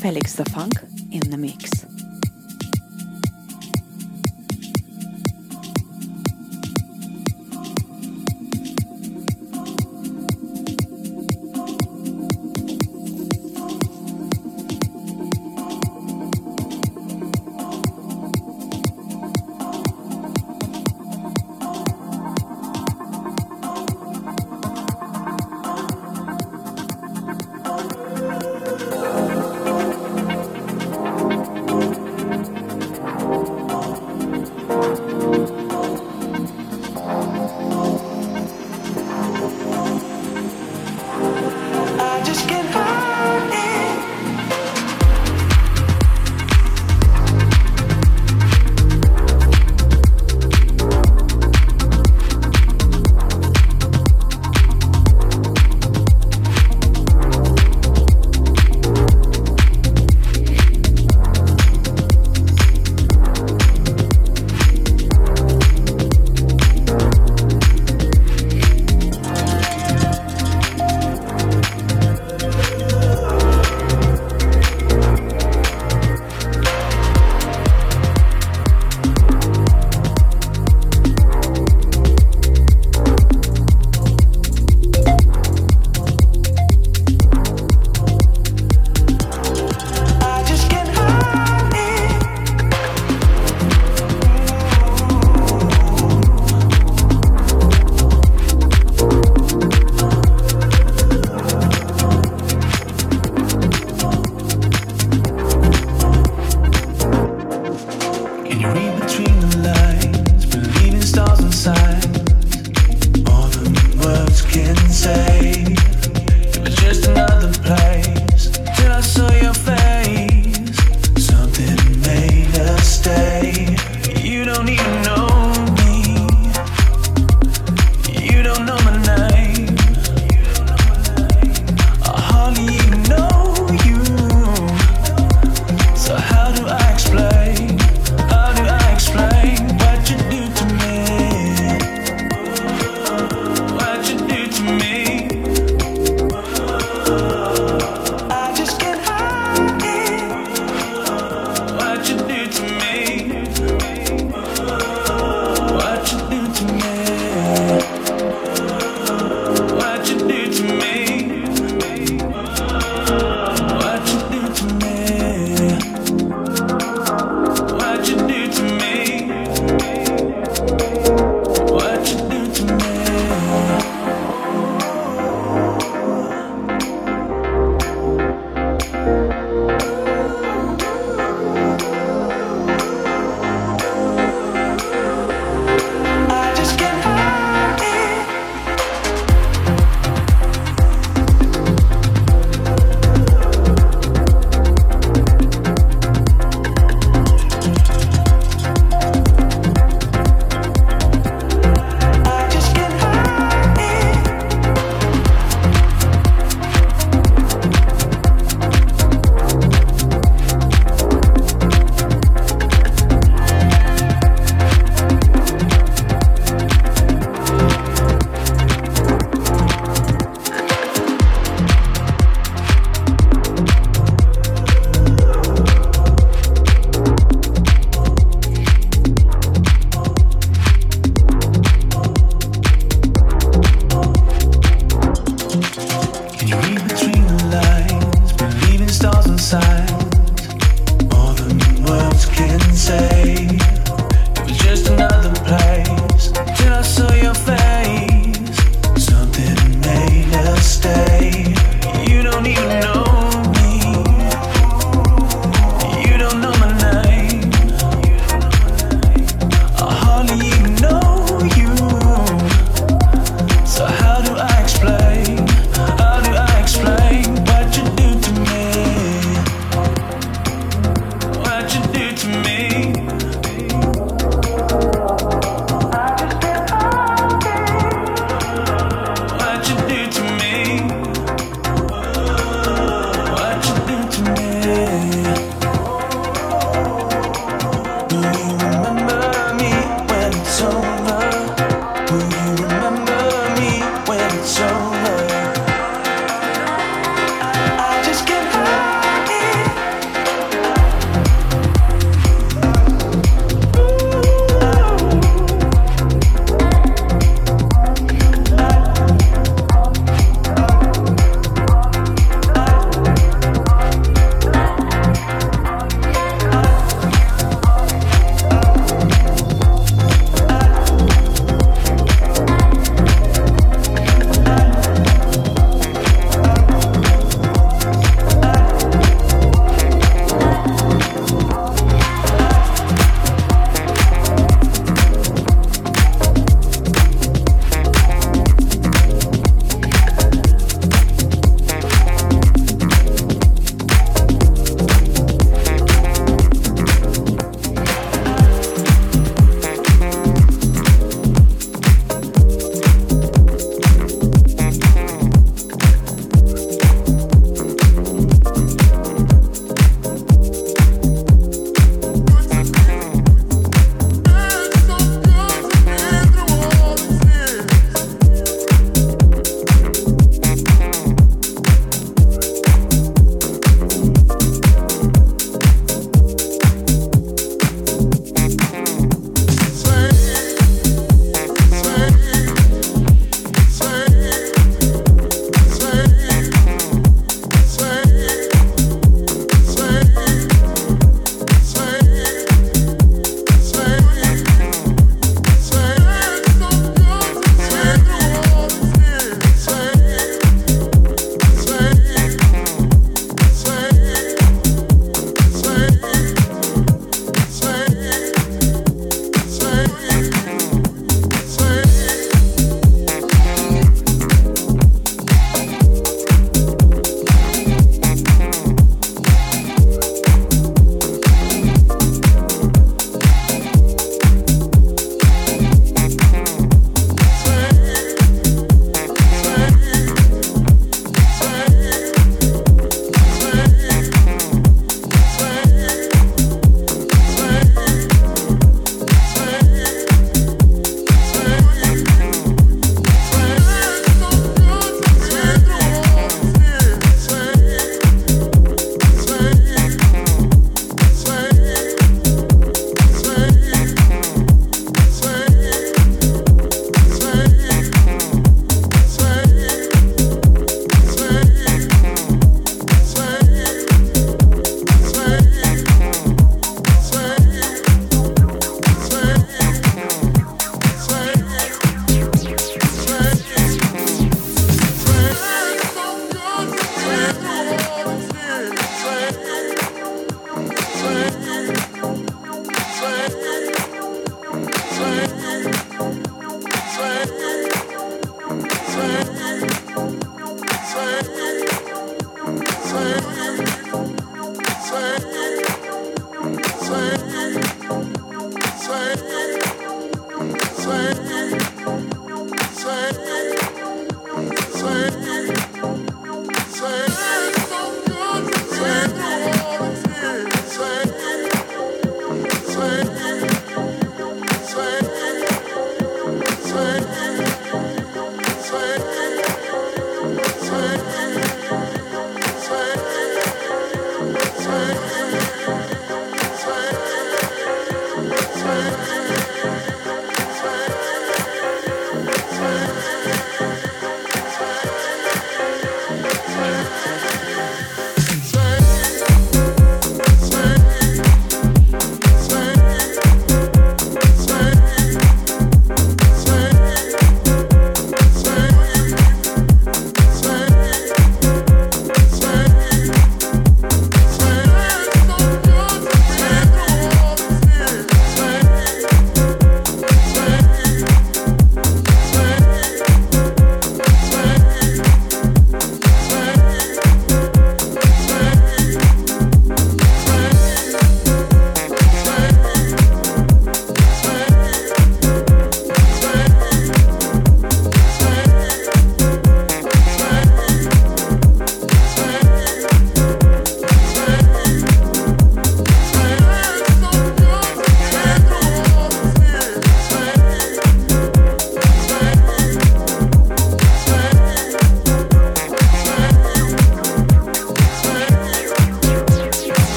Felix Da Funk in the mix.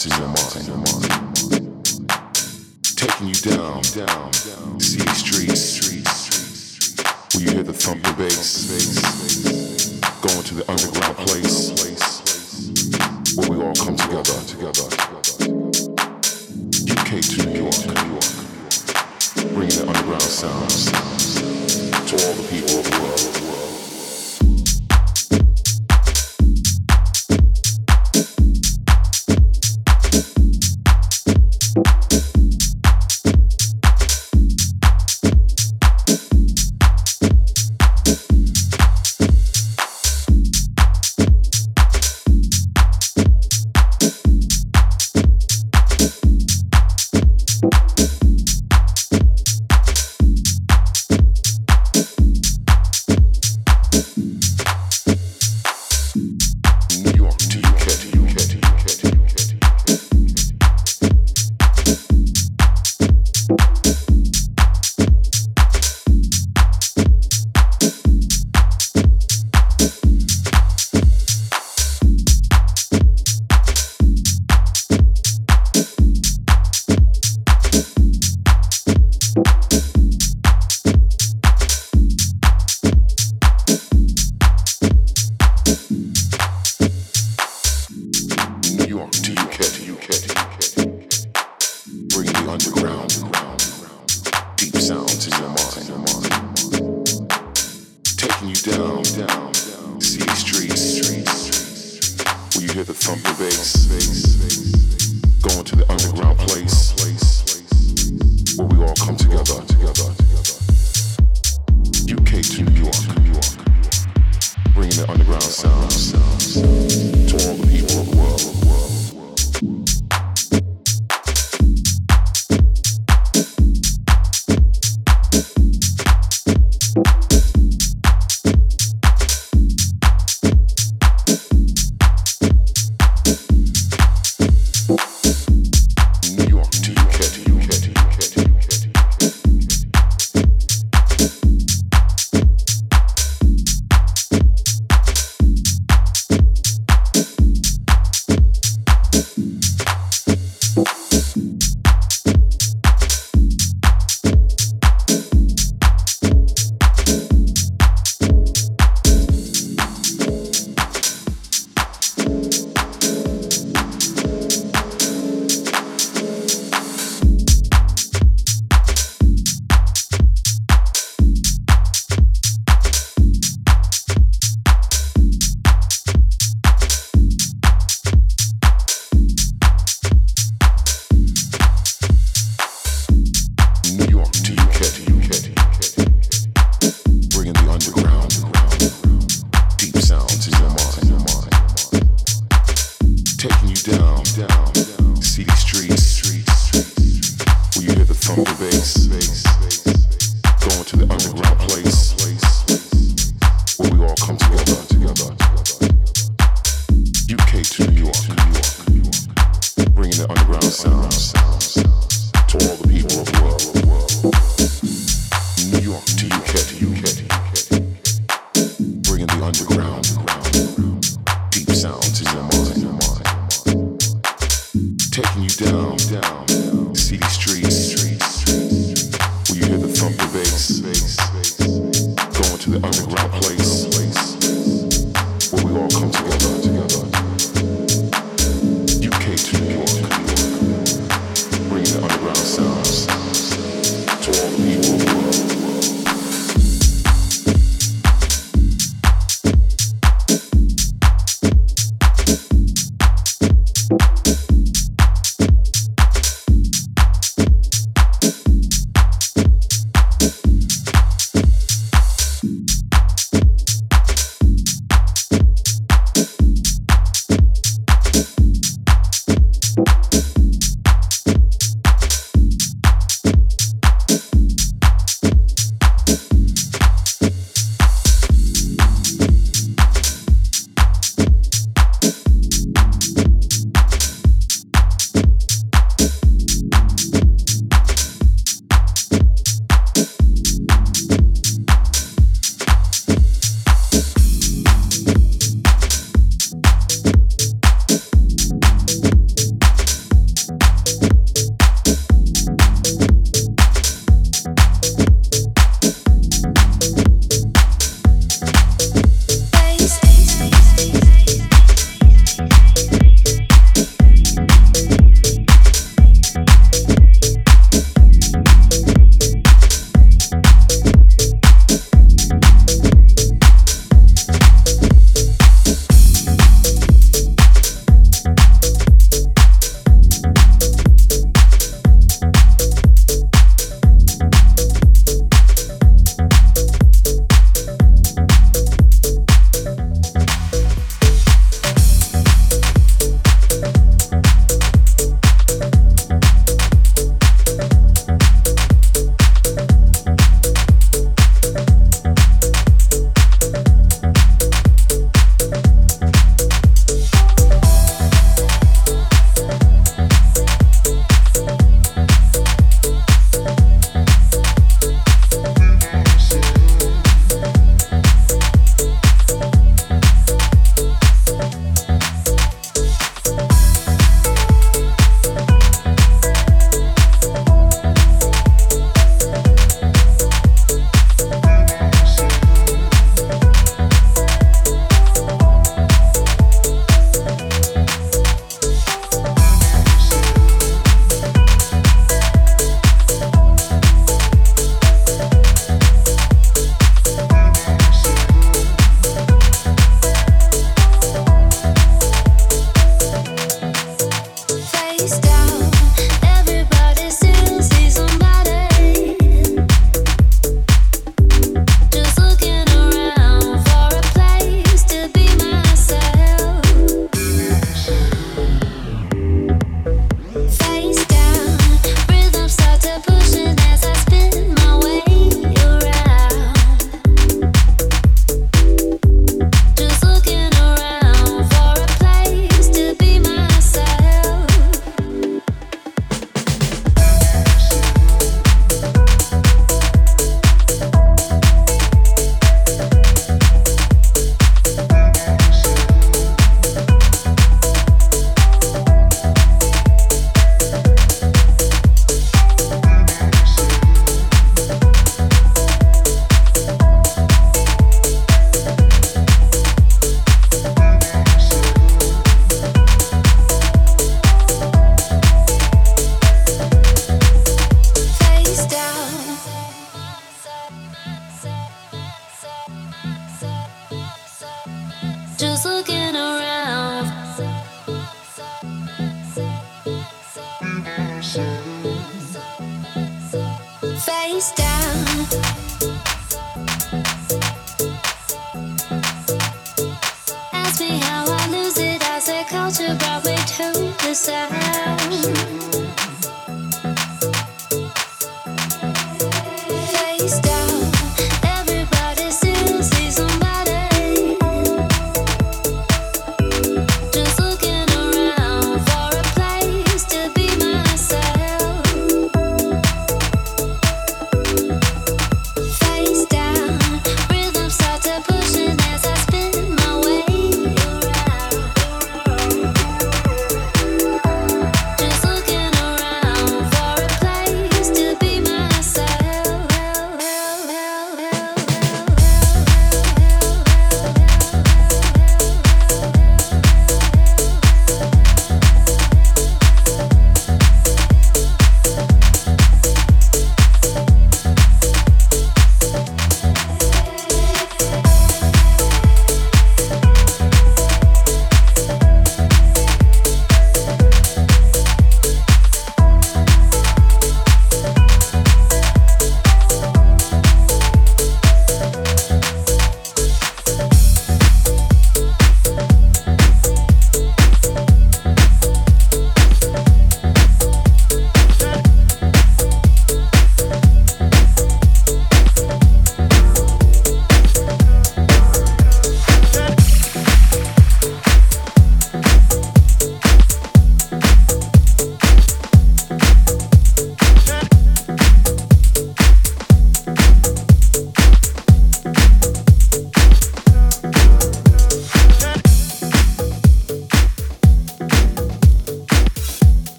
to your mind. Taking you down, down, city streets, where you hear the thump of bass. Going to the underground place, where we all come together, together. knocking you down, city streets. When you hear the thump of bass, going to the underground place where we all come together. UK to New York, bringing the underground sound to all the people of the world. sounds.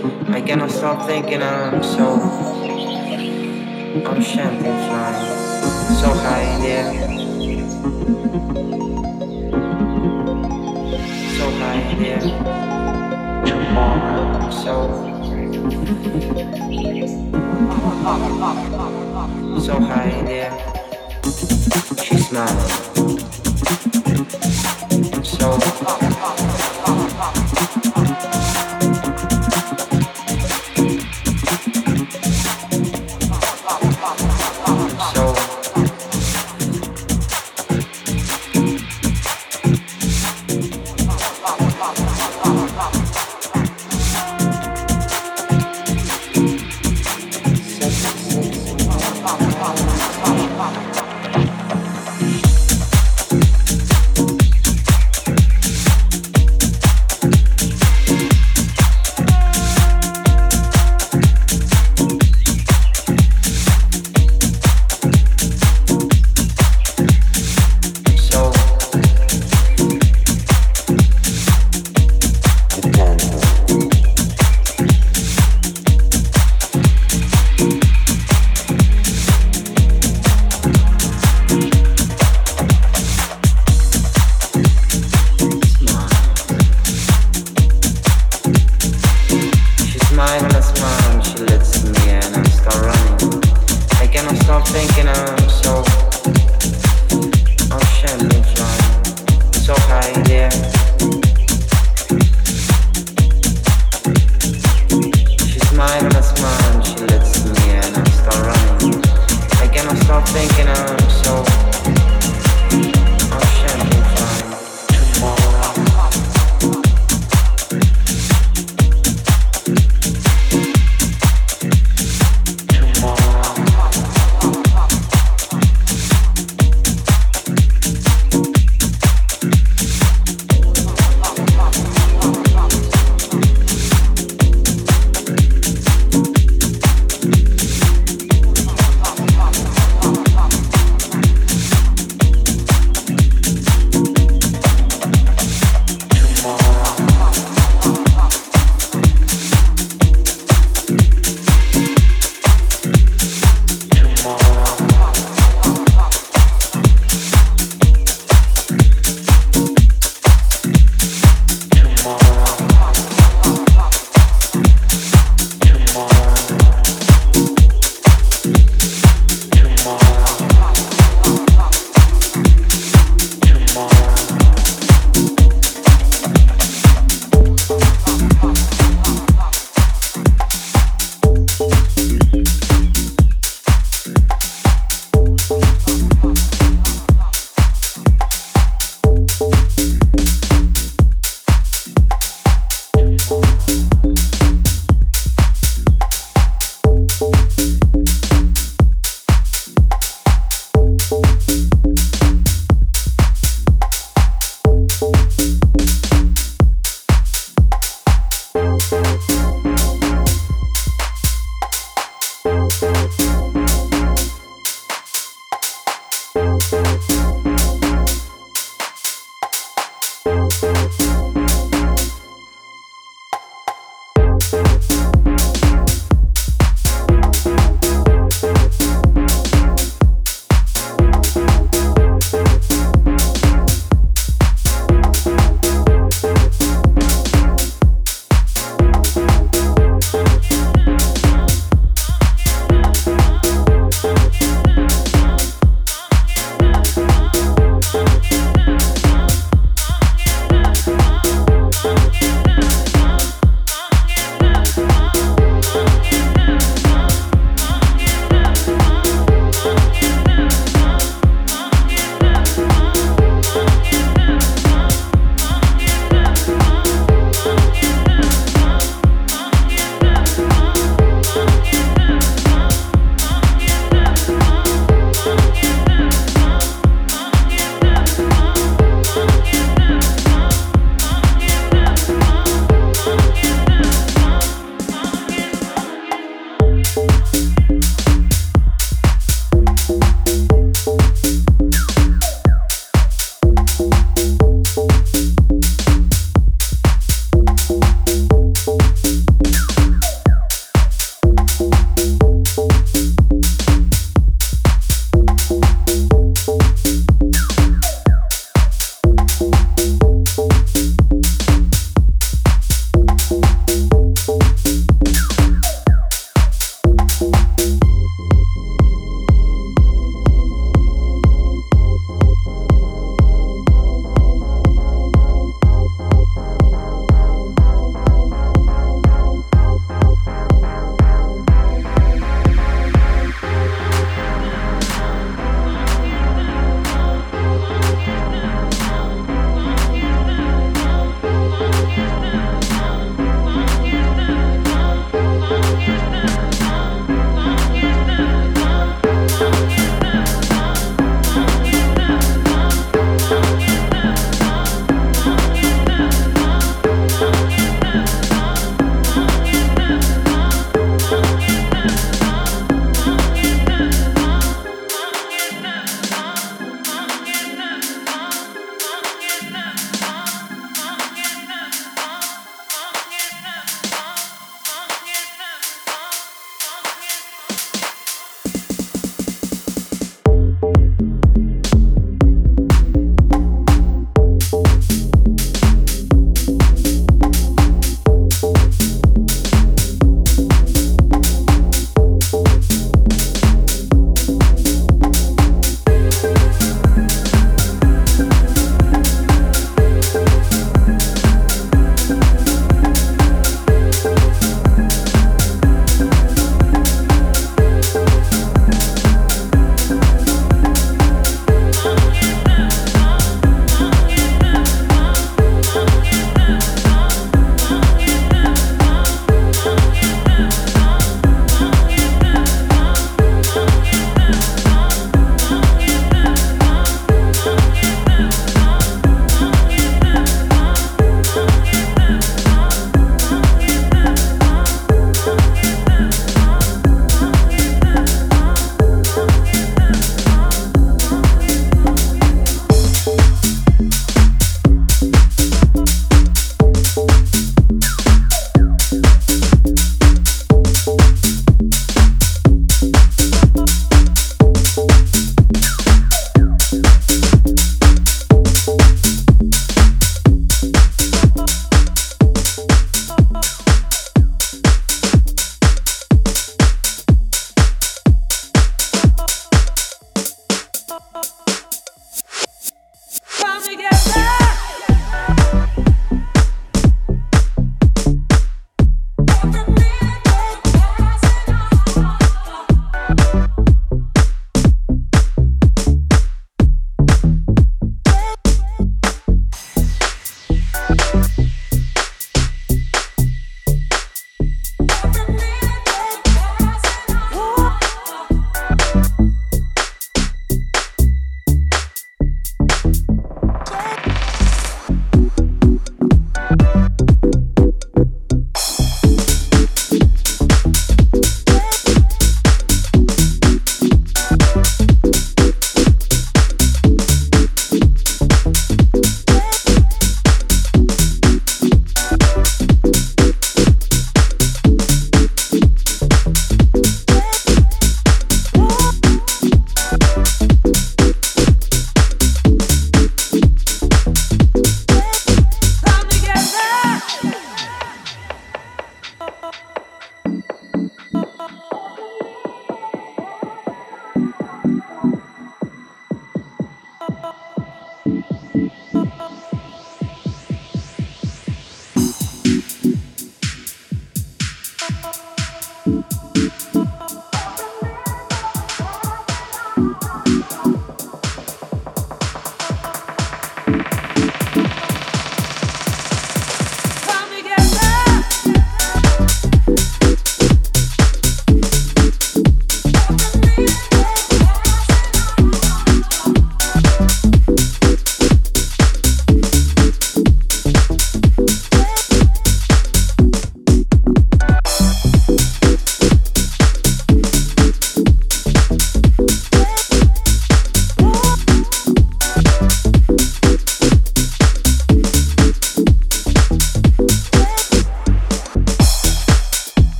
I cannot stop thinking I'm so I'm champagne flying. So high in the air. So high in the air. Tomorrow so So high in the air. She smiles